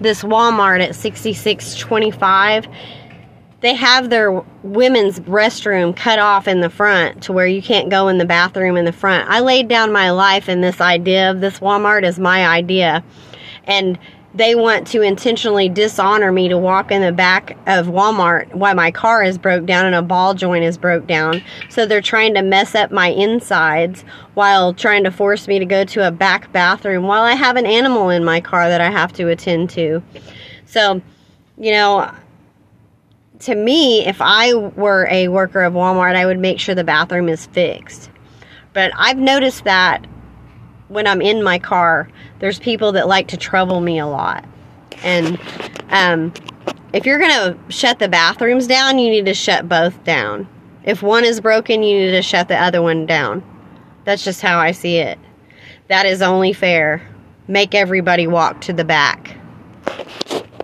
this Walmart at 6625, they have their women's restroom cut off in the front to where you can't go in the bathroom in the front. I laid down my life in this idea of this Walmart is my idea. And they want to intentionally dishonor me to walk in the back of Walmart while my car is broke down and a ball joint is broke down. So they're trying to mess up my insides while trying to force me to go to a back bathroom while I have an animal in my car that I have to attend to. So, you know, to me, if I were a worker of Walmart, I would make sure the bathroom is fixed. But I've noticed that when I'm in my car, there's people that like to trouble me a lot. And um, if you're going to shut the bathrooms down, you need to shut both down. If one is broken, you need to shut the other one down. That's just how I see it. That is only fair. Make everybody walk to the back.